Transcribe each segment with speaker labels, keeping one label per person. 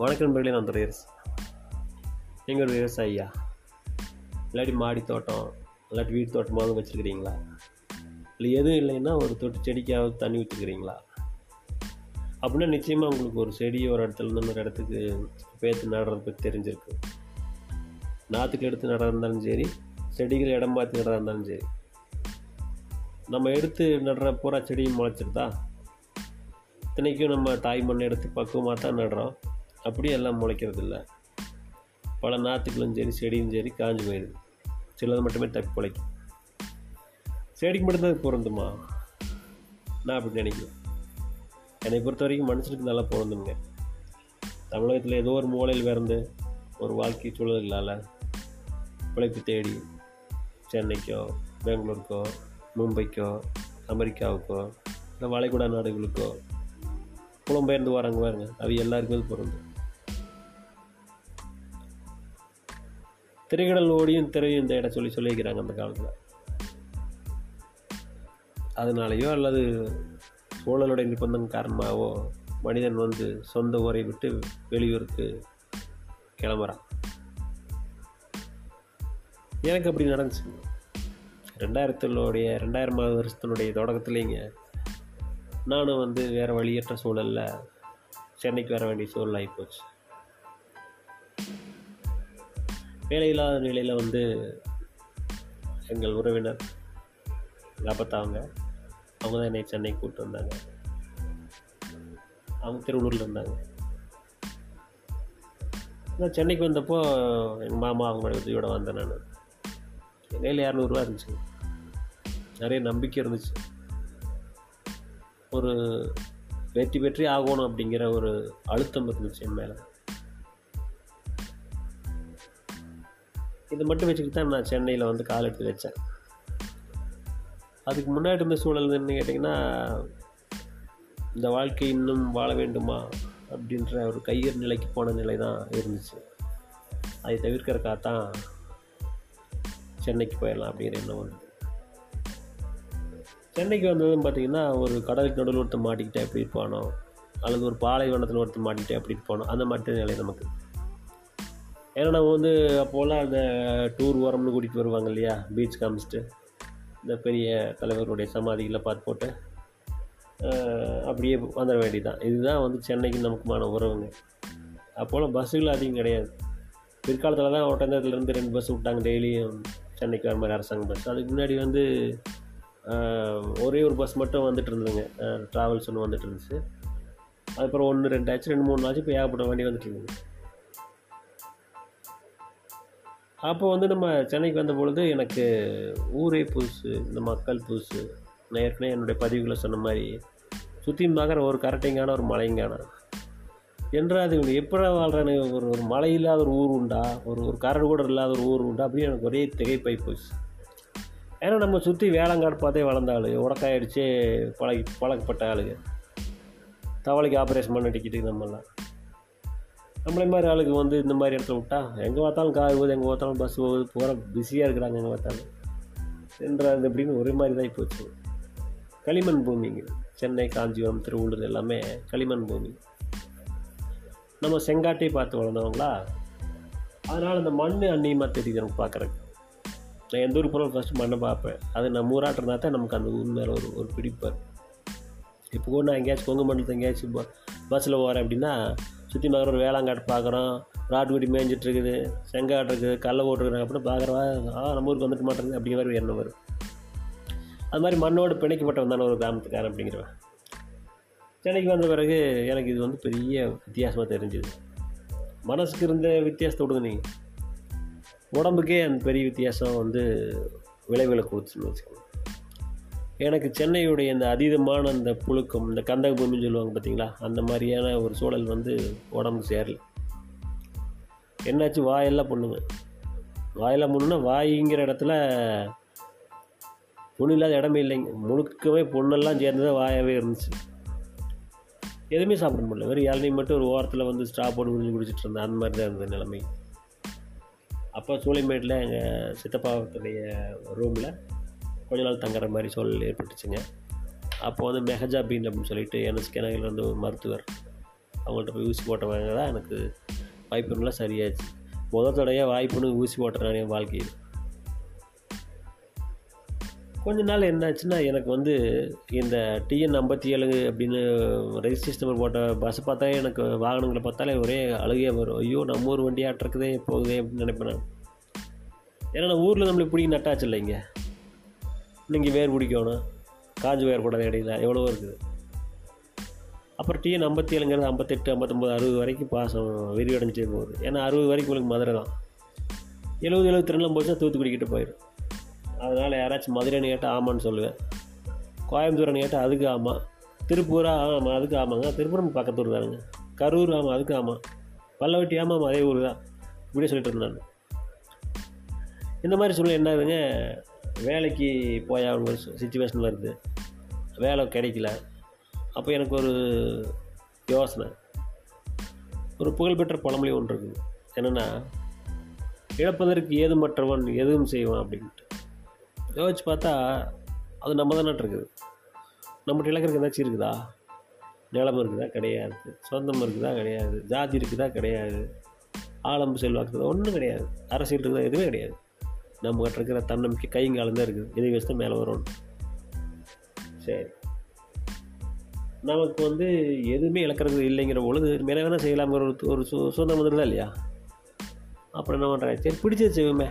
Speaker 1: வணக்கம் நண்பர்களே நான் துறையரசு நீங்கள் ஒரு விவசாயியா? இல்லாட்டி மாடி தோட்டம் இல்லாட்டி வீட்டு தோட்டமாவது வச்சுருக்கிறீங்களா? இல்லை எதுவும் இல்லைன்னா ஒரு தொட்டு செடிக்காவது தண்ணி விட்டுருக்கிறீங்களா? அப்படின்னா நிச்சயமாக உங்களுக்கு ஒரு செடி ஒரு இடத்துல இருந்து இன்னொரு இடத்துக்கு பேத்து நடுறது பற்றி தெரிஞ்சிருக்கு. நாற்றுக்கு எடுத்து நட இருந்தாலும் சரி செடிகள் இடம் பார்த்து நட இருந்தாலும் சரி. நம்ம எடுத்து நடுற பூரா செடியும் முளைச்சிருதா? இத்தனைக்கும் நம்ம தாய் மண்ணை எடுத்து பக்குவமாக தான் நடுறோம். அப்படியே எல்லாம் முளைக்கிறது இல்லை பல நாற்றுகளும் சரி செடியும் சரி காஞ்சு போயிடுது. சிலது மட்டுமே தப்பி பிழைக்கும் செடிக்கு மட்டும்தான் பொருந்துமா? நான் அப்படி நினைக்கிறேன். என்னை பொறுத்த வரைக்கும் மனுஷனுக்கு நல்லா பொருந்துங்க தமிழகத்தில் ஏதோ ஒரு மூலையில் பிறந்து ஒரு வாழ்க்கை சூழல்களால் பிழைப்பு தேடி சென்னைக்கோ பெங்களூருக்கோ மும்பைக்கோ அமெரிக்காவுக்கோ இல்லை வளைகுடா நாடுகளுக்கோ புலம்பெயர்ந்து வராங்க பாருங்க அது எல்லாருக்குமே பொருந்தும். திரைகடல் ஓடியும் திரையும் இந்த இடம் சொல்லி சொல்லியிருக்கிறாங்க அந்த காலத்தில். அதனாலேயோ அல்லது சூழலுடைய நிர்பந்தம் காரணமாகவோ மனிதன் வந்து சொந்த ஊரை விட்டு வெளியூருக்கு கிளம்புறான். எனக்கு அப்படி நடந்துச்சு. ரெண்டாயிரத்தினுடைய ரெண்டாயிரமாவது வருஷத்தினுடைய தொடக்கத்துலேங்க நானும் வந்து வேறு வழியற்ற சூழலில் சென்னைக்கு வர வேண்டிய சூழல் ஆகிப்போச்சு வேலையில்லாத நிலையில் வந்து எங்கள் உறவினர் எங்கள் அவங்க தான் என்னை சென்னைக்கு கூப்பிட்டு வந்தாங்க. அவங்க திருவள்ளூரில் இருந்தாங்க. நான் சென்னைக்கு வந்தப்போ எங்கள் மாமா அவங்களோட உதவியோட வந்தேன் நான். என் கையில் இரநூறுவா இருந்துச்சு. நிறைய நம்பிக்கை இருந்துச்சு. ஒரு வெற்றி வெற்றி ஆகணும் அப்படிங்கிற ஒரு அழுத்தம் இருந்துச்சு என் மேலே. இதை மட்டும் வச்சுக்கிட்டு தான் நான் சென்னையில் வந்து கால் எடுத்து வச்சேன். அதுக்கு முன்னாடி இருந்த சூழல் என்ன கேட்டிங்கன்னா இந்த வாழ்க்கை இன்னும் வாழ வேண்டுமா அப்படின்ற ஒரு கையர் நிலைக்கு போன நிலை தான் இருந்துச்சு. அதை தவிர்க்கிறக்காக தான் சென்னைக்கு போயிடலாம் அப்படிங்கிற எண்ணம் வந்து சென்னைக்கு வந்ததும் பார்த்தீங்கன்னா ஒரு கடலுக்கு நடுவில் ஒருத்தர் மாட்டிக்கிட்டே எப்படி இருப்பானோ அல்லது ஒரு பாலைவனத்தில் ஒருத்தர் மாட்டிக்கிட்டே எப்படி இருப்பானோ அந்த மாதிரி நிலை நமக்கு. ஏன்னா நம்ம வந்து அப்போல்லாம் அந்த டூர் ஓரம்னு கூட்டிகிட்டு வருவாங்க இல்லையா? பீச் காமிச்சிட்டு. இந்த பெரிய தலைவர்களுடைய சமாதிகளை பார்த்து போட்டு அப்படியே வந்துட வேண்டியதுதான். இதுதான் வந்து சென்னைக்கு நமக்குமான உறவுங்க. அப்போல்லாம் பஸ்ஸுகள் அதிகம் கிடையாது. பிற்காலத்தில் தான் ஒட்டந்தத்துலேருந்து ரெண்டு பஸ் விட்டாங்க. டெய்லியும் சென்னைக்கு வர மாதிரி அரசாங்க பஸ் அதுக்கு முன்னாடி வந்து ஒரே ஒரு பஸ் மட்டும் வந்துட்டு இருந்ததுங்க. ட்ராவல்ஸ் ஒன்று வந்துட்டு இருந்துச்சு. அதுக்கப்புறம் ஒன்று ரெண்டு ஆச்சு. ரெண்டு மூணு ஆச்சு. இப்போ ஏகப்பட்ட வண்டி வந்துட்டு இருந்தது அப்போ வந்து நம்ம சென்னைக்கு வந்த பொழுது எனக்கு ஊரே புதுசு இந்த மக்கள் புதுசு. நான் ஏற்கனவே என்னுடைய பதிவுகளை சொன்ன மாதிரி சுற்றியும் பார்க்குற ஒரு கரெக்டிங்கான ஒரு மலைங்கான. என்றால் அது எப்படி வாழ்கிறானு ஒரு ஒரு மழை இல்லாத ஒரு ஊர் உண்டா? ஒரு ஒரு கரடு கூட இல்லாத ஒரு ஊர் உண்டா? அப்படின்னு எனக்கு ஒரே திகைப்பாய் போச்சு. ஏன்னா நம்ம சுற்றி வேளாங்காடு பார்த்தே வளர்ந்த ஆளு உடக்காயிடுச்சு பழகி பழக்கப்பட்ட ஆளுங்க. தவளைக்கு ஆப்ரேஷன் பண்ண டிக்கிட்டு நம்மலாம் நம்மளே மாதிரி ஆளுக்கு வந்து இந்த மாதிரி இடத்துல விட்டா எங்கே பார்த்தாலும் கார் போகுது எங்கே பார்த்தாலும் பஸ் போகுது போகிற பிஸியாக இருக்கிறாங்க எங்கே பார்த்தாலும். என்றது அப்படின்னு ஒரே மாதிரி தான் போச்சு களிமண் பூமிங்க சென்னை காஞ்சிபுரம் திருவள்ளூர் எல்லாமே களிமண் பூமி. நம்ம செங்காட்டையை பார்த்து வளர்ந்தவங்களா? அதனால் அந்த மண் அந்நியமாக தெரியுது நமக்கு பார்க்குறக்கு நான் எந்த ஊர் போனாலும் ஃபஸ்ட்டு மண்ணை பார்ப்பேன். அது நம்ம ஊராட்டினா தான் நமக்கு அந்த ஊர் மேலே ஒரு ஒரு பிடிப்பார் இப்போ கூட நான் எங்கேயாச்சும் கொங்கு மண்டலத்தில் எங்கேயாச்சும் பஸ்ஸில் போகிறேன் அப்படின்னா சுற்றி பார்க்குற ஒரு வேளாங்காட்டு பார்க்குறோம். ராட்டுக்குடி மேய்ஞ்சிட்ருக்குது. செங்காட்டு இருக்குது கல்லை ஓட்டுருக்குறாங்க அப்படின்னு பார்க்குறவா ஆ நம்ம ஊருக்கு வந்துட்டு மாட்டேங்குது அப்படிங்கிற மாதிரி எண்ணம் வரும். அது மாதிரி மண்ணோடு பிணைக்கப்பட்டவன் தானே ஒரு கிராமத்துக்காரன் அப்படிங்கிறவன். சென்னைக்கு வந்த பிறகு எனக்கு இது வந்து பெரிய வித்தியாசமாக தெரிஞ்சுது. மனசுக்கு இருந்த வித்தியாசத்தை விடுங்க நீங்கள் உடம்புக்கே அந்த பெரிய வித்தியாசம் வந்து விளைவுகளை கொடுத்துன்னு வச்சுக்கோங்க. எனக்கு சென்னையுடைய இந்த அதீதமான அந்த புழுக்கம் இந்த கந்தக பூமின்னு சொல்லுவாங்க பார்த்தீங்களா அந்த மாதிரியான ஒரு சூழல் வந்து உடம்பு சேரல. என்னாச்சு? வாயெல்லாம் பொண்ணுங்க. வாயெல்லாம் பொண்ணுன்னா வாய்ங்கிற இடத்துல பொண்ணு இல்லாத இடமே இல்லைங்க. முழுக்கவே பொண்ணெல்லாம் சேர்ந்து தான் வாயாகவே இருந்துச்சு. எதுவுமே சாப்பிட முடியல. வெறும் இளநீ மட்டும் ஒரு ஓரத்தில் வந்து ஸ்டாப் போட்டு குடிச்சு குடிச்சிட்டு இருந்தேன். அந்த மாதிரி தான் இருந்தது நிலைமை. அப்போ சூளைமேட்டில் எங்கள் சித்தப்பாவுடைய ரூமில் கொஞ்ச நாள் தங்குற மாதிரி சூழல் ஏற்பட்டுச்சுங்க. அப்போ வந்து மெஹஜா பீன் அப்படின்னு சொல்லிட்டு எனக்கு நகரில் வந்து ஒரு மருத்துவர் அவங்கள்ட்ட போய் ஊசி போட்டவங்க தான் எனக்கு வாய்ப்புலாம் சரியாச்சு. முதல் தடையாக வாய்ப்புன்னு ஊசி போட்டுறேன் என் வாழ்க்கையில். கொஞ்ச நாள் என்னாச்சுன்னா எனக்கு வந்து இந்த டிஎன் ஐம்பத்தி ஏழு அப்படின்னு ரெஜிஸ்ட்ரேஷன் நம்பர் போட்ட பஸ்ஸை பார்த்தா எனக்கு வாகனங்களை பார்த்தாலே ஒரே அழுகையாக வரும். ஐயோ நம்ம ஊர் வண்டியாட்டு போகுதே அப்படின்னு நினைப்பேன் நான். ஏன்னா நான் ஊரில் நம்மளுக்கு பிடிக்க நட்டாச்சு இல்லைங்க. நீங்கள் வேர் பிடிக்கணும். காஞ்சி வேர் கூட இடையில. எவ்வளவோ இருக்குது. அப்புறம் டிஎன் ஐம்பத்தி ஏழுங்கிறது ஐம்பத்தெட்டு ஐம்பத்தொம்போது அறுபது வரைக்கும் பாசம் விரிவடைஞ்சே போகுது. ஏன்னா அறுபது வரைக்கும் உங்களுக்கு மதுரை தான். எழுபது எழுபத்தி ரெண்டுலாம் போச்சுன்னா தூத்துக்குடி கிட்ட போயிடும் அதனால் யாராச்சும் மதுரைன்னு கேட்டால் ஆமான்னு சொல்லுவேன். கோயம்புத்தூர்னு கேட்டால் அதுக்கு ஆமாம் திருப்பூரா ஆமாம் அதுக்கு ஆமாங்க. திருப்பூரம் பக்கத்தூர் தானுங்க. கரூர் ஆமாம் அதுக்கு ஆமாம் பல்லவட்டி ஆமாம் அதே ஊர் தான். இப்படியே சொல்லிட்டு இருந்தேன் நான். இந்த மாதிரி சொல்ல என்ன ஆகுதுங்க? வேலைக்கு போய் ஒரு சுச்சுவேஷன் வருது வேலை கிடைக்கல. அப்போ எனக்கு ஒரு யோசனை. ஒரு புகழ்பெற்ற பழமொழி ஒன்று இருக்குது. என்னென்னா இழப்பதற்கு ஏதுமற்றவன் எதுவும் செய்வான் அப்படின்ட்டு. யோசிச்சு பார்த்தா அது நம்ம தானே இருக்குது. நம்மகிட்ட இழக்கிறதுக்கு ஏதாச்சும் இருக்குதா? நிலம் இருக்குதா? கிடையாது. சொந்தம் இருக்குதா? கிடையாது. ஜாதி இருக்குதா? கிடையாது. ஆலம்பு செல்வாக்கு ஒன்றும் கிடையாது. அரசியல் இருக்குதா? எதுவுமே கிடையாது. நம்ம கிட்ட இருக்கிற தன்னம்பிக்கை கைங்காலம் தான் இருக்குது. இதை வச்சு தான் மேலே வரும். சரி. நமக்கு வந்து எதுவுமே இழக்கிறது இல்லைங்கிற பொழுது மேலே வேணால் செய்யலாம்ங்கிற ஒரு ஒரு சு சுதந்திரம் வந்துடுதா இல்லையா? அப்புறம் என்ன பண்ணுறேன் சரி பிடிச்சது செய்வோமே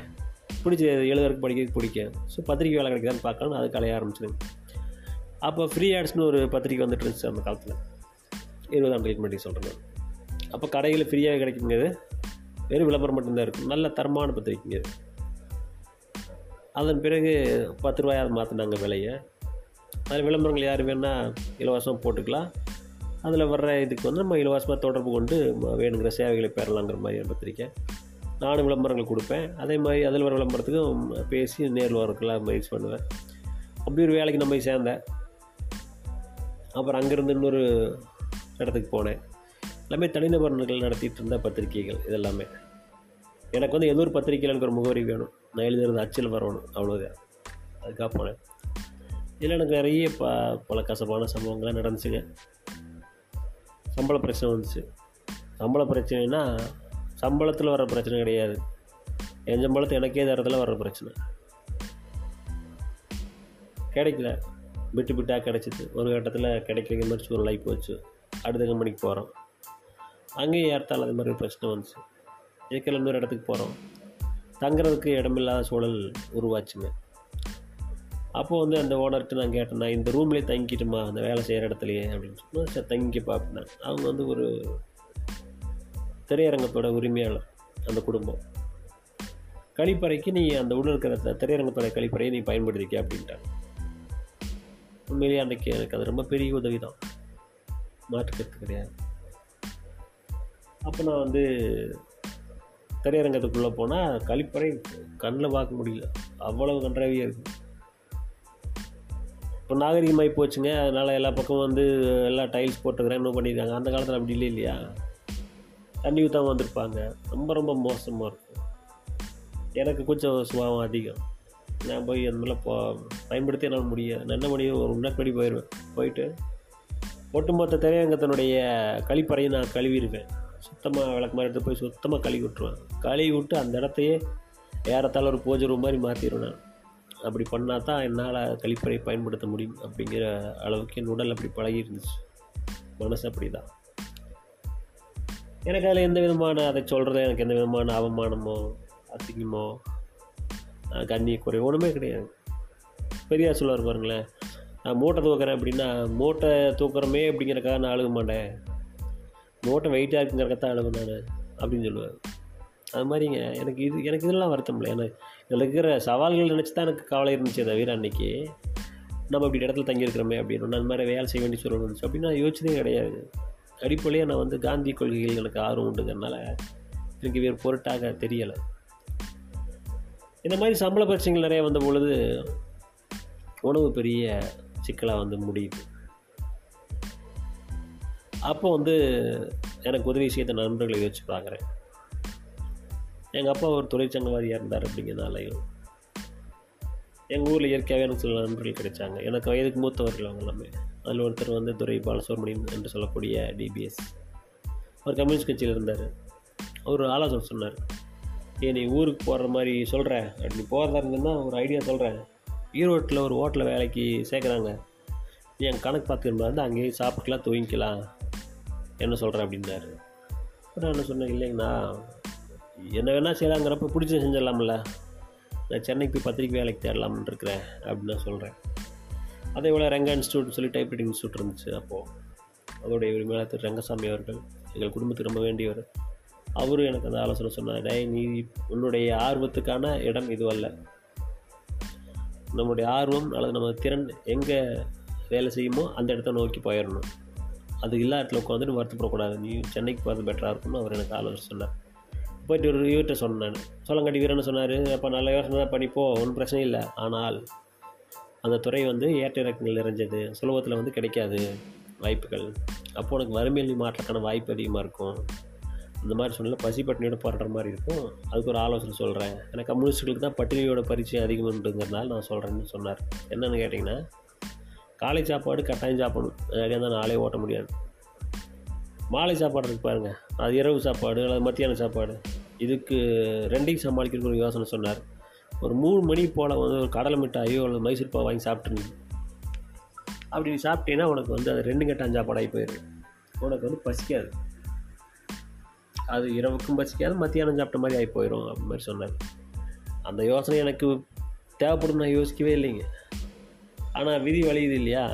Speaker 1: பிடிச்ச எழுதுறதுக்கு படிக்கிறதுக்கு பிடிக்கும். ஸோ பத்திரிக்கை வேலை கிடைக்குதான்னு பார்க்கணும். அது கலைய ஆரம்பிச்சிடுங்க அப்போ ஃப்ரீ ஆட்ஸ்னு ஒரு பத்திரிக்கை வந்துட்டு இருந்துச்சு அந்த காலத்தில். இருபதாம் தேதி பண்ணி சொல்கிறேன் அப்போ கடையில் ஃப்ரீயாக கிடைக்குங்கிறது வெறும் விளம்பரம் மட்டும்தான் இருக்கும். நல்ல தரமான பத்திரிக்கைங்கிறது அதன் பிறகு பத்து ரூபாயாவது மாற்றினாங்க விலையை. அதில் விளம்பரங்கள் யார் வேணால் இலவசமாக போட்டுக்கலாம். அதில் வர்ற இதுக்கு வந்து நம்ம இலவசமாக தொடர்பு கொண்டு வேணுங்கிற சேவைகளை பெறலாங்கிற மாதிரியான பத்திரிக்கை நானும் விளம்பரங்கள் கொடுப்பேன். அதே மாதிரி அதில் வர விளம்பரத்துக்கும் பேசி நேரில் வரக்கெல்லாம் முயற்சி பண்ணுவேன். அப்படி ஒரு வேலைக்கு நம்ம போய் சேர்ந்தேன். அப்புறம் அங்கேருந்து இன்னொரு இடத்துக்கு போனேன். எல்லாமே தனிநபர்கள் நடத்திட்டு இருந்த பத்திரிக்கைகள் இதெல்லாமே. எனக்கு வந்து ஏதோ ஒரு பத்திரிக்கையில் எனக்கு ஒரு முகவரி வேணும். நான் எழுதுறது அச்சில் வரணும் அவ்வளோதான் அதுக்காக போனேன். இதில் எனக்கு நிறைய ப பல கசப்பான சம்பவங்கள்லாம் நடந்துச்சுங்க. சம்பள பிரச்சனை வந்துச்சு. சம்பள பிரச்சனைனா சம்பளத்தில் வர பிரச்சனை கிடையாது. என் சம்பளத்தை எனக்கே தரத்தில் வர பிரச்சனை. கிடைக்கல. விட்டு விட்டாக கிடச்சிது. ஒரு கட்டத்தில் கிடைக்கிற மாதிரி சூழ்நிலை போச்சு. அடுத்த கம்பெனிக்கு போகிறோம் அங்கேயும் ஏற்றால் அது மாதிரி ஒரு பிரச்சனை வந்துச்சு. ஏற்கனவே இன்னொரு இடத்துக்கு போகிறோம் தங்குறதுக்கு இடமில்லாத சூழல் உருவாச்சுங்க. அப்போது வந்து அந்த ஓனர்கிட்ட நான் கேட்டேன் நான் இந்த ரூம்லேயே தங்கிக்கிட்டுமா அந்த வேலை செய்கிற இடத்துலையே? அப்படின்னு சொன்னால் சரி தங்கி அப்படின்னா அவங்க வந்து ஒரு திரையரங்கத்தோட உரிமையாளர் அந்த குடும்பம். கழிப்பறைக்கு நீ அந்த உள்ள இருக்கிற திரையரங்கத்தோட கழிப்பறையை நீ பயன்படுத்திக்க அப்படின்ட்டாங்க. உண்மையிலேயே அன்றைக்கி எனக்கு அது ரொம்ப பெரிய உதவி தான் மாற்றுக்கிறது கிடையாது. அப்போ நான் வந்து திரையரங்கத்துக்குள்ளே போனால் கழிப்பறை கண்ணில் பார்க்க முடியல. அவ்வளவு கன்றாவியாக இருக்குது இப்போ நாகரிகமாகி போச்சுங்க. அதனால் எல்லா பக்கமும் வந்து எல்லாம் டைல்ஸ் போட்டுக்கிறேன் இன்னும் பண்ணியிருக்காங்க அந்த காலத்தில் அப்படி இல்லை இல்லையா? தண்ணி ஊற்றாம வந்திருப்பாங்க. ரொம்ப ரொம்ப மோசமாக இருக்கும் எனக்கு கொஞ்சம் சுபாவம் அதிகம். நான் போய் அந்த மாதிரிலாம் போ பயன்படுத்தி என்னால் முடியாது. நான் என்ன முடியும் ஒரு முன்னாடி போயிடுவேன். போயிட்டு ஒட்டுமொத்த திரையரங்கத்தினுடைய கழிப்பறையை நான் கழுவிடுவேன். சுத்தமாக விளக்கு மாதிரி எடுத்து போய் சுத்தமாக கழுவி விட்டுருவேன். கழுவி விட்டு அந்த இடத்தையே ஏறத்தாழ ஒரு பூஜை ரூம் மாதிரி மாற்றிடுவேன் நான். அப்படி பண்ணால் தான் என்னால் கழிப்பறை பயன்படுத்த முடியும் அப்படிங்கிற அளவுக்கு என் உடல் அப்படி பழகி இருந்துச்சு. மனசு அப்படி தான் எனக்கு அதில் எந்த விதமான அதை சொல்கிறது எனக்கு எந்த விதமான அவமானமோ அசிங்கமோ அஹ் கண்ணிய குறை ஒன்றுமே கிடையாது. பெரியார் சொல்லுவார் பாருங்களேன் நான் மூட்டை தூக்குறேன் அப்படின்னா மூட்டை தூக்குறமே அப்படிங்கிறக்காக நான் அழுக மாட்டேன். மோட்டம் வெயிட்டாக இருக்குங்கிறக்கத்தான் அழுவேன் நான் அப்படின்னு சொல்லுவார். அது மாதிரிங்க எனக்கு இது எனக்கு இதெல்லாம் வருத்தம் இல்லை. எனக்கு இதில் இருக்கிற சவால்கள் நினச்சி தான் எனக்கு கவலை இருந்துச்சு தவிர அன்னைக்கு. நம்ம இப்படி இடத்துல தங்கியிருக்கிறோமே அப்படின்னு நான் அந்த மாதிரி வேலை செய்ய வேண்டிய சொல்லணும் இருந்துச்சு. அப்படின்னு நான் யோசிச்சதே கிடையாது. அடிப்படையாக நான் வந்து காந்தி கொள்கைகள் எனக்கு ஆர்வம் உண்டுங்கிறனால எனக்கு வேறு பொருட்டாக தெரியலை. இந்த மாதிரி சம்பள பிரச்சனைகள் நிறைய வந்த பொழுது உணவு பெரிய சிக்கலாக வந்து முடியுது. அப்போ வந்து எனக்கு உதவி செய்த நண்பர்களை யோசிச்சு பார்க்குறேன். எங்கள் அப்பா ஒரு தொழிற்சங்கவாதியாக இருந்தார் அப்படிங்கிறனாலையும் எங்கள் ஊரில் இயற்கையாகவே எனக்கு சில நண்பர்கள் கிடைச்சாங்க. எனக்கு வயதுக்கு மூத்தவர்கள் அவங்க எல்லாமே. அதில் ஒருத்தர் வந்து துரை பாலசுப்ரமணியம் என்று சொல்லக்கூடிய டிபிஎஸ் அவர் கம்யூனிஸ்ட் கட்சியில் இருந்தார். அவர் ஆலோசனை சொன்னார். ஏ நீ ஊருக்கு போகிற மாதிரி சொல்கிற அப்படி போகிறதா இருந்ததுன்னா ஒரு ஐடியா சொல்கிறேன் ஈரோட்டில் ஒரு ஹோட்டலில் வேலைக்கு சேர்க்குறாங்க. நீ என் கணக்கு பார்த்துக்கிற இருந்தால் அங்கேயே சாப்பிட்டுலாம் தூங்கிக்கலாம். என்ன சொல்கிறேன் அப்படின்னாரு. அப்புறம் நான் என்ன சொன்னேன் இல்லைங்கண்ணா என்ன வேணால் செய்யலாங்கிறப்ப பிடிச்ச செஞ்சிடலாம்ல. நான் சென்னைக்கு போய் பத்திரிக்கை வேலைக்கு தேடலாம்னு இருக்கிறேன் அப்படின்னு நான் சொல்கிறேன் அதே போல் ரெங்கா இன்ஸ்டியூட் சொல்லி டைப்ரைட்டிங் இன்ஸ்டியூட் இருந்துச்சு அப்போது அதோடைய உரிமையாளர் திரு ரங்கசாமி அவர்கள் எங்கள் குடும்பத்துக்கு ரொம்ப வேண்டியவர். அவரும் எனக்கு அந்த ஆலோசனை சொன்னார் நீ உன்னுடைய ஆர்வத்துக்கான இடம் இது அல்ல. நம்முடைய ஆர்வம் அல்லது நம்ம திறன் எங்கே வேலை செய்யுமோ அந்த இடத்த நோக்கி போயிடணும். அது இல்லாத இடத்துல உட்காந்து வருத்தப்படக்கூடாது. நீ சென்னைக்கு போகிறது பெட்டராக இருக்கும்னு அவர் எனக்கு ஆலோசனை சொன்னார். போயிட்டு ஒரு இவர்கிட்ட சொன்னேன் சொல்லங்காட்டி வீரன் சொன்னார். அப்போ நல்ல யோசனை தான் பண்ணிப்போ ஒன்றும் பிரச்சனை இல்லை. ஆனால் அந்த துறை வந்து ஏற்ற இறக்கங்கள் நிறைஞ்சது. சுலபத்தில் வந்து கிடைக்காது வாய்ப்புகள். அப்போ உனக்கு வறுமையில் நீ மாற்றக்கான வாய்ப்பு அதிகமாக இருக்கும். இந்த மாதிரி சொன்னால பசி பட்டினியோட போராடுற மாதிரி இருக்கும். அதுக்கு ஒரு ஆலோசனை சொல்கிறேன் எனக்கு கம்யூனிஸ்டுகளுக்கு தான் பட்டினியோட பரிச்சயம் அதிகம்ன்றதுனால நான் சொல்கிறேன்னு சொன்னார். என்னென்னு கேட்டிங்கன்னா காலை சாப்பாடு கட்டாயம் சாப்பிடணும் நிறையா தான் நாளே ஓட்ட முடியாது. மாலை சாப்பாடு இருக்கு பாருங்கள் அது இரவு சாப்பாடு அல்லது மத்தியான சாப்பாடு. இதுக்கு ரெண்டையும் சமாளிக்கிறதுக்கு ஒரு யோசனை சொன்னார். ஒரு மூணு மணி போல் வந்து ஒரு கடலை மிட்டாயோ அல்லது மைசூர் வாங்கி சாப்பிட்டு அப்படி நீ சாப்பிட்டீங்கன்னா உனக்கு வந்து அது ரெண்டு கட்டான் சாப்பாடாகி போயிடும். உனக்கு வந்து பசிக்காது. அது இரவுக்கும் பசிக்காது மத்தியானம் சாப்பிட்ட மாதிரி ஆகி போயிடும் அப்படி மாதிரி சொன்னார். அந்த யோசனை எனக்கு தேவைப்படும் நான் யோசிக்கவே இல்லைங்க. ஆனால் விதி வழியுது இல்லையா?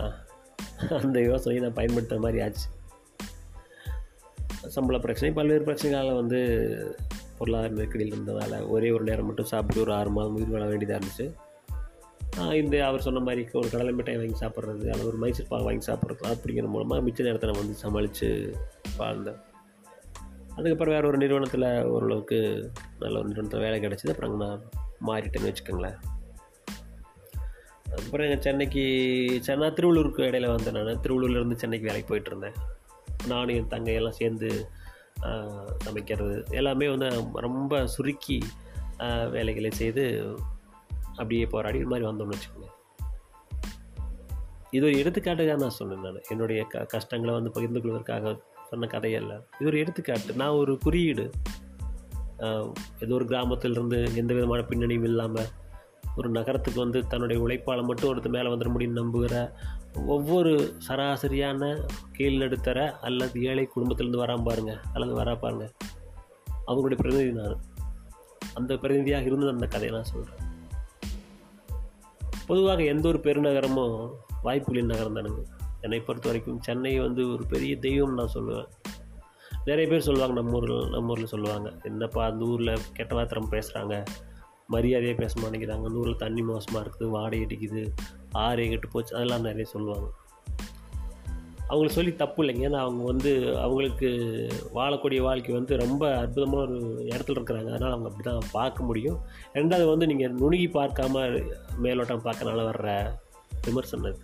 Speaker 1: அந்த யோசனையை நான் பயன்படுத்துகிற மாதிரி ஆச்சு. சம்பள பிரச்சனை பல்வேறு பிரச்சனைகளால் வந்து பொருளாதார நெருக்கடியில் இருந்ததால் ஒரே ஒரு நேரம் மட்டும் சாப்பிட்டு ஒரு ஆறு மாதம் உயிர் வாழ வேண்டியதாக இருந்துச்சு. இந்த அவர் சொன்ன மாதிரி ஒரு கடலை மிட்டாய் வாங்கி சாப்பிட்றது அல்லது ஒரு மைசூர் பால் வாங்கி சாப்பிட்றது அப்படிங்கிற மூலமாக மிச்ச நேரத்தை நான் வந்து சமாளித்து வாழ்ந்தேன். அதுக்கப்புறம் வேறு ஒரு நிறுவனத்தில் ஓரளவுக்கு நல்ல ஒரு நிறுவனத்தில் வேலை கிடச்சிது. அப்புறம் நான் மாறிட்டேன்னு வச்சுக்கோங்களேன். அப்புறம் எங்கள் சென்னைக்கு சென்னை திருவள்ளூருக்கு இடையில வந்தேன் நான் திருவள்ளூர்லேருந்து சென்னைக்கு வேலைக்கு போயிட்டுருந்தேன் நானும் என் தங்கையெல்லாம் சேர்ந்து சமைக்கிறது எல்லாமே வந்து ரொம்ப சுருக்கி வேலைகளை செய்து அப்படியே போராடி இது மாதிரி வந்தோம்னு வச்சுக்கோங்க. இது ஒரு எடுத்துக்காட்டுக்காக நான் சொன்னேன் நான். என்னுடைய க கஷ்டங்களை வந்து பகிர்ந்து கொள்வதற்காக சொன்ன கதையல்ல இது ஒரு எடுத்துக்காட்டு. நான் ஒரு குறியீடு. ஏதோ ஒரு கிராமத்திலிருந்து எந்த விதமான பின்னணியும் இல்லாமல் ஒரு நகரத்துக்கு வந்து தன்னுடைய உழைப்பால் மட்டும் ஒருத்தர் மேலே வந்துட முடியும்னு நம்புகிற ஒவ்வொரு சராசரியான கீழ் நடுத்தர அல்லது ஏழை குடும்பத்திலேருந்து வரா பாருங்க அல்லது வரா பாருங்க. அவங்களுடைய பிரதிநிதி நான். அந்த பிரதிநிதியாக இருந்து அந்த கதையை நான் சொல்கிறேன் பொதுவாக எந்த ஒரு பெருநகரமும் வாய்ப்புகளின் நகரம் தானுங்க. என்னை பொறுத்த வரைக்கும் சென்னை வந்து ஒரு பெரிய தெய்வம் நான் சொல்லுவேன். நிறைய பேர் சொல்லுவாங்க நம்ம ஊரில் நம்ம ஊரில் சொல்லுவாங்க. என்னப்பா அந்த ஊரில் கெட்ட வார்த்தை பேசுகிறாங்க மரியாதையாக பேச மாட்டேங்கிறாங்க நூறில் தண்ணி மோசமாக இருக்குது வாடகை அடிக்குது ஆறு கெட்டு போச்சு அதெல்லாம் நிறைய சொல்லுவாங்க. அவங்களுக்கு சொல்லி தப்பு இல்லைங்க. ஏன்னா அவங்க வந்து அவங்களுக்கு வாழக்கூடிய வாழ்க்கை வந்து ரொம்ப அற்புதமான ஒரு இடத்துல இருக்கிறாங்க. அதனால் அவங்க அப்படி தான் பார்க்க முடியும். ரெண்டாவது வந்து நீங்கள் நுணுகி பார்க்காம மேலோட்டம் பார்க்கறனால வர்ற விமர்சனம்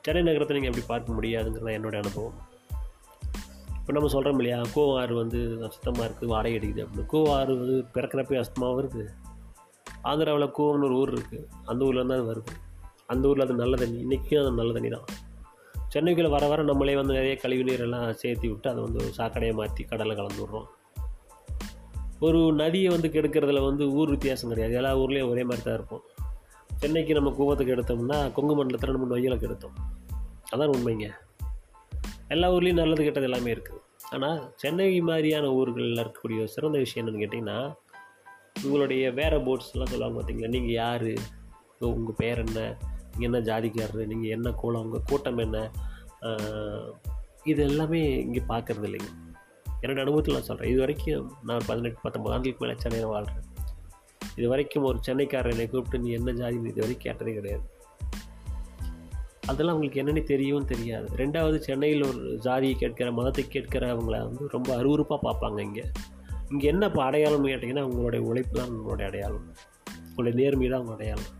Speaker 1: சென்னை நகரத்தை நீங்கள் எப்படி பார்க்க முடியாதுங்கிறது என்னோட அனுபவம். இப்போ நம்ம சொல்கிறோம் இல்லையா கோவம் ஆறு வந்து அசுத்தமாக இருக்குது வாடகை அடிக்குது அப்படின்னு. கோவம் ஆறு வந்து பிறக்கிறப்பே அசுத்தமாக வருது ஆந்திராவில் கோவம்னு ஒரு ஊர் இருக்குது அந்த ஊரில் தான் அது வருது. அந்த ஊரில் அது நல்ல தண்ணி. இன்றைக்கும் அது நல்ல தண்ணி தான். சென்னைக்குள்ளே வர வர நம்மளே வந்து நிறைய கழிவு நீரெல்லாம் சேர்த்து விட்டு அதை வந்து சாக்கடையை மாற்றி கடலில் கலந்து விட்றோம். ஒரு நதியை வந்து கெடுக்கிறதுல வந்து ஊர் வித்தியாசம் கிடையாது. எல்லா ஊர்லேயும் ஒரே மாதிரி தான் இருப்போம் சென்னைக்கு நம்ம கூவத்துக்கு எடுத்தோம்னா கொங்கு மண்டலத்தில் நம்ம நொய்யலுக்கு எடுத்தோம். அதான் உண்மைங்க. எல்லா ஊர்லேயும் நல்லது கெட்டது எல்லாமே இருக்குது. ஆனால் சென்னை மாதிரியான ஊர்களில் இருக்கக்கூடிய சிறந்த விஷயம் என்னென்னு கேட்டிங்கன்னா உங்களுடைய வேறு போர்ட்ஸ்லாம் சொல்லுவாங்க பார்த்தீங்களா நீங்கள் யார்? உங்கள் பேர் என்ன? நீங்கள் என்ன ஜாதிக்காரரு? நீங்கள் என்ன கோலம்? உங்கள் கூட்டம் என்ன? இது எல்லாமே இங்கே பார்க்குறது இல்லைங்க. என்னோட அனுபவத்தில் நான் சொல்கிறேன் இது வரைக்கும் நான் ஒரு பதினெட்டு பத்தொம்பது மேலே சென்னையில் வாழ்கிறேன் இது வரைக்கும் ஒரு சென்னைக்காரர் என்னை கூப்பிட்டு நீ என்ன ஜாதி? இது வரைக்கும் கேட்டதே கிடையாது. அதெல்லாம் அவங்களுக்கு என்னென்னு தெரியவும் தெரியாது. ரெண்டாவது சென்னையில் ஒரு ஜாதியை கேட்கிற மதத்தை கேட்கிறவங்கள வந்து ரொம்ப அருவருப்பாக பார்ப்பாங்க இங்கே. இங்கே என்ன இப்போ அடையாளம்னு கேட்டிங்கன்னா உங்களுடைய உழைப்பு தான் உங்களுடைய அடையாளம். உங்களுடைய நேர்மை தான் அவங்க அடையாளம்.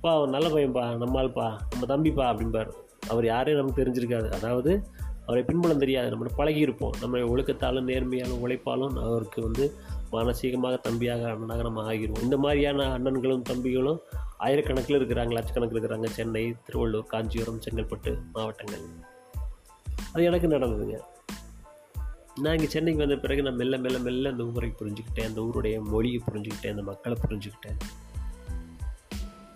Speaker 1: பா அவன் நல்ல பையன்ப்பா நம்மால்ப்பா நம்ம தம்பிப்பா அப்படிம்பார். அவர் யாரையும் நமக்கு தெரிஞ்சிருக்காது. அதாவது அவரை பின்புலம் தெரியாது. நம்ம பழகியிருப்போம். நம்ம ஒழுக்கத்தாலும் நேர்மையாலும் உழைப்பாலும் அவருக்கு வந்து மானசீகமாக தம்பியாக அண்ணனாக நம்ம ஆகிருவோம். இந்த மாதிரியான அண்ணன்களும் தம்பிகளும் ஆயிரக்கணக்கில் இருக்கிறாங்க லட்சக்கணக்கில் இருக்கிறாங்க. சென்னை திருவள்ளூர் காஞ்சிபுரம் செங்கல்பட்டு மாவட்டங்கள். அது எனக்கு நடந்ததுங்க. நான் இங்கே சென்னைக்கு வந்த பிறகு நான் மெல்ல மெல்ல மெல்ல அந்த ஊரை புரிஞ்சுக்கிட்டேன். அந்த ஊருடைய மொழியை புரிஞ்சுக்கிட்டேன். அந்த மக்களை புரிஞ்சுக்கிட்டேன்.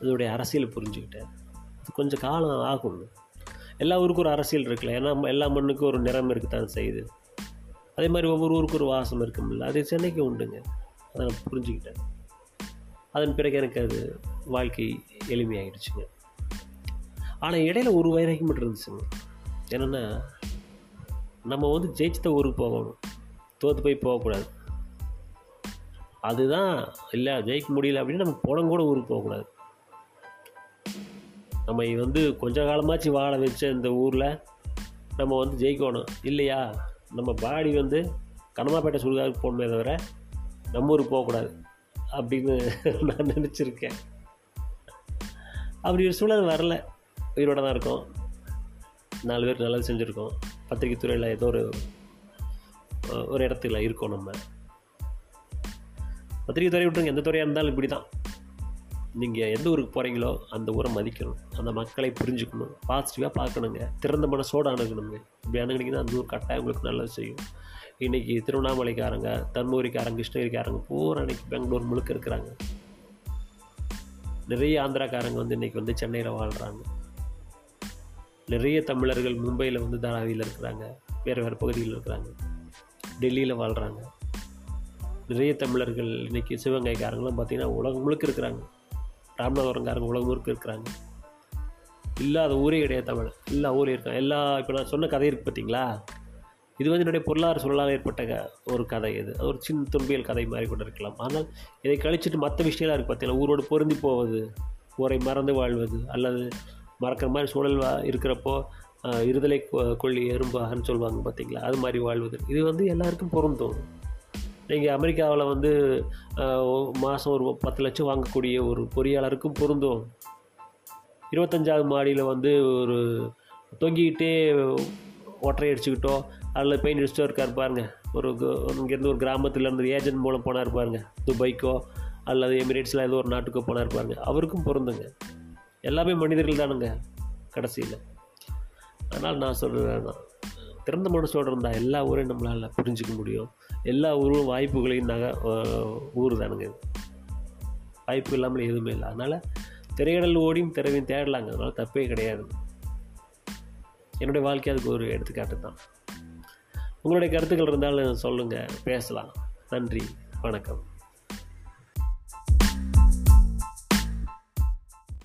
Speaker 1: அதோடைய அரசியலை புரிஞ்சுக்கிட்டேன். அது கொஞ்சம் காலம் ஆகும் எல்லா ஊருக்கும் ஒரு அரசியல் இருக்குல்ல. ஏன்னா எல்லா மண்ணுக்கும் ஒரு நிறம் இருக்குத்தான் செய்யுது. அதே மாதிரி ஒவ்வொரு ஊருக்கும் ஒரு வாசம் இருக்கும்ல அது சென்னைக்கு உண்டுங்க. அதை நான் புரிஞ்சுக்கிட்டேன். அதன் பிறகு எனக்கு அது வாழ்க்கை எளிமையாகிடுச்சுங்க ஆனால் இடையில ஒரு வைராக்கியம் மட்டும் இருந்துச்சுங்க. என்னென்னா நம்ம வந்து ஜெயிச்சுட்ட ஊருக்கு போகணும். தோற்று போய் போகக்கூடாது. அதுதான் இல்லை ஜெயிக்க முடியல அப்படின்னு நம்ம புடம் கூட ஊருக்கு போகக்கூடாது. நம்ம வந்து கொஞ்ச காலமாச்சு வாழ வச்ச இந்த ஊரில் நம்ம வந்து ஜெயிக்கணும். இல்லையா? நம்ம பாடி வந்து கனமாப்பேட்டை சுடுகாருக்கு போகணுமே தவிர நம்ம ஊருக்கு போகக்கூடாது அப்படின்னு நான் நினச்சிருக்கேன். அப்படி ஒரு சூழல் வரல. உயிரோட தான் இருக்கோம். நாலு பேர் நல்லது செஞ்சுருக்கோம். பத்திரிக்கை துறையில் ஏதோ ஒரு ஒரு இடத்துல இருக்கோம் நம்ம. பத்திரிக்கை துறை விட்டுருங்க. எந்த துறையாக இருந்தாலும் இப்படி தான் நீங்கள் எந்த ஊருக்கு போகிறீங்களோ அந்த ஊரை மதிக்கணும். அந்த மக்களை புரிஞ்சுக்கணும். பாசிட்டிவாக பார்க்கணுங்க. திறந்த மனசோடு அணுகணுங்க. இப்படி அணுகுனீங்கன்னா அந்த ஊர் கட்டாயம் உங்களுக்கு நல்லது செய்யும். இன்றைக்கி திருவண்ணாமலைக்காரங்க தர்மபுரிக்காரங்க கிருஷ்ணகிரிக்காரங்க பூரா இன்றைக்கி பெங்களூர் முழுக்க இருக்கிறாங்க. நிறைய ஆந்திராக்காரங்க வந்து இன்றைக்கி வந்து சென்னையில் வாழ்கிறாங்க நிறைய தமிழர்கள் மும்பையில் வந்து தாராவியில் இருக்கிறாங்க. வேறு வேறு பகுதியில் இருக்கிறாங்க. டெல்லியில் வாழ்கிறாங்க நிறைய தமிழர்கள் இன்றைக்கி சிவகங்கைக்காரங்களும் பார்த்திங்கன்னா உலகம் முழுக்க இருக்கிறாங்க. ராமநாதபுரங்காரங்க உலகம் முழுக்க இருக்கிறாங்க. இல்லாத ஊரே கிடையாது தமிழ். எல்லா ஊரே இருக்காங்க. எல்லா இப்போ நான் சொன்ன கதை இருக்குது பார்த்தீங்களா இது வந்து என்னுடைய பொருளாதார சூழலால் ஏற்பட்ட ஒரு கதை இது. ஒரு சின்ன துன்பியல் கதை மாதிரி கூட இருக்கலாம். ஆனால் இதை கழிச்சிட்டு மற்ற விஷயம்லாம் இருக்குது பார்த்தீங்களா ஊரோடு பொருந்தி போவது ஊரை மறந்து வாழ்வது அல்லது மறக்கிற மாதிரி சூழல் வா இருக்கிறப்போ இருதலை கொள்ளி எறும்பாகன்னு சொல்லுவாங்க பார்த்தீங்களா அது மாதிரி வாழ்வது. இது வந்து எல்லாருக்கும் பொருந்தும். நீங்கள் அமெரிக்காவில் வந்து மாதம் ஒரு பத்து லட்சம் வாங்கக்கூடிய ஒரு பொறியாளருக்கும் பொருந்தும். இருபத்தஞ்சாவது மாடியில் வந்து ஒரு தொங்கிக்கிட்டே ஒற்றை அடிச்சுக்கிட்டோ அதில் பெயிண்ட் அடிச்சுட்டோ இருக்கார் பாருங்கள் ஒரு இங்கேருந்து ஒரு கிராமத்தில் இருந்து ஏஜென்ட் மூலம் போனார் பாருங்கள் துபாய்க்கோ அல்லது எமிரேட்ஸில் ஏதோ ஒரு நாட்டுக்கோ போனார் பாருங்கள் அவருக்கும் பொருந்துங்க. எல்லாமே மனிதர்கள் தானுங்க கடைசியில். அதனால் நான் சொல்கிறேன் தான் திறந்த மனசோடு இருந்தால் எல்லா ஊரையும் நம்மளால் புரிஞ்சிக்க முடியும். எல்லா ஊரும் வாய்ப்புகளையும் நகை ஊர் தானுங்க இது. வாய்ப்பு இல்லாமல் எதுவுமே இல்லை. அதனால் திரையிடல் ஓடியும் திறவையும் தேடலாங்க. அதனால் தப்பே கிடையாது. என்னுடைய வாழ்க்கை அதுக்கு ஒரு எடுத்துக்காட்டு தான். உங்களுடைய கருத்துக்கள் இருந்தாலும் சொல்லுங்கள் பேசலாம். நன்றி வணக்கம்.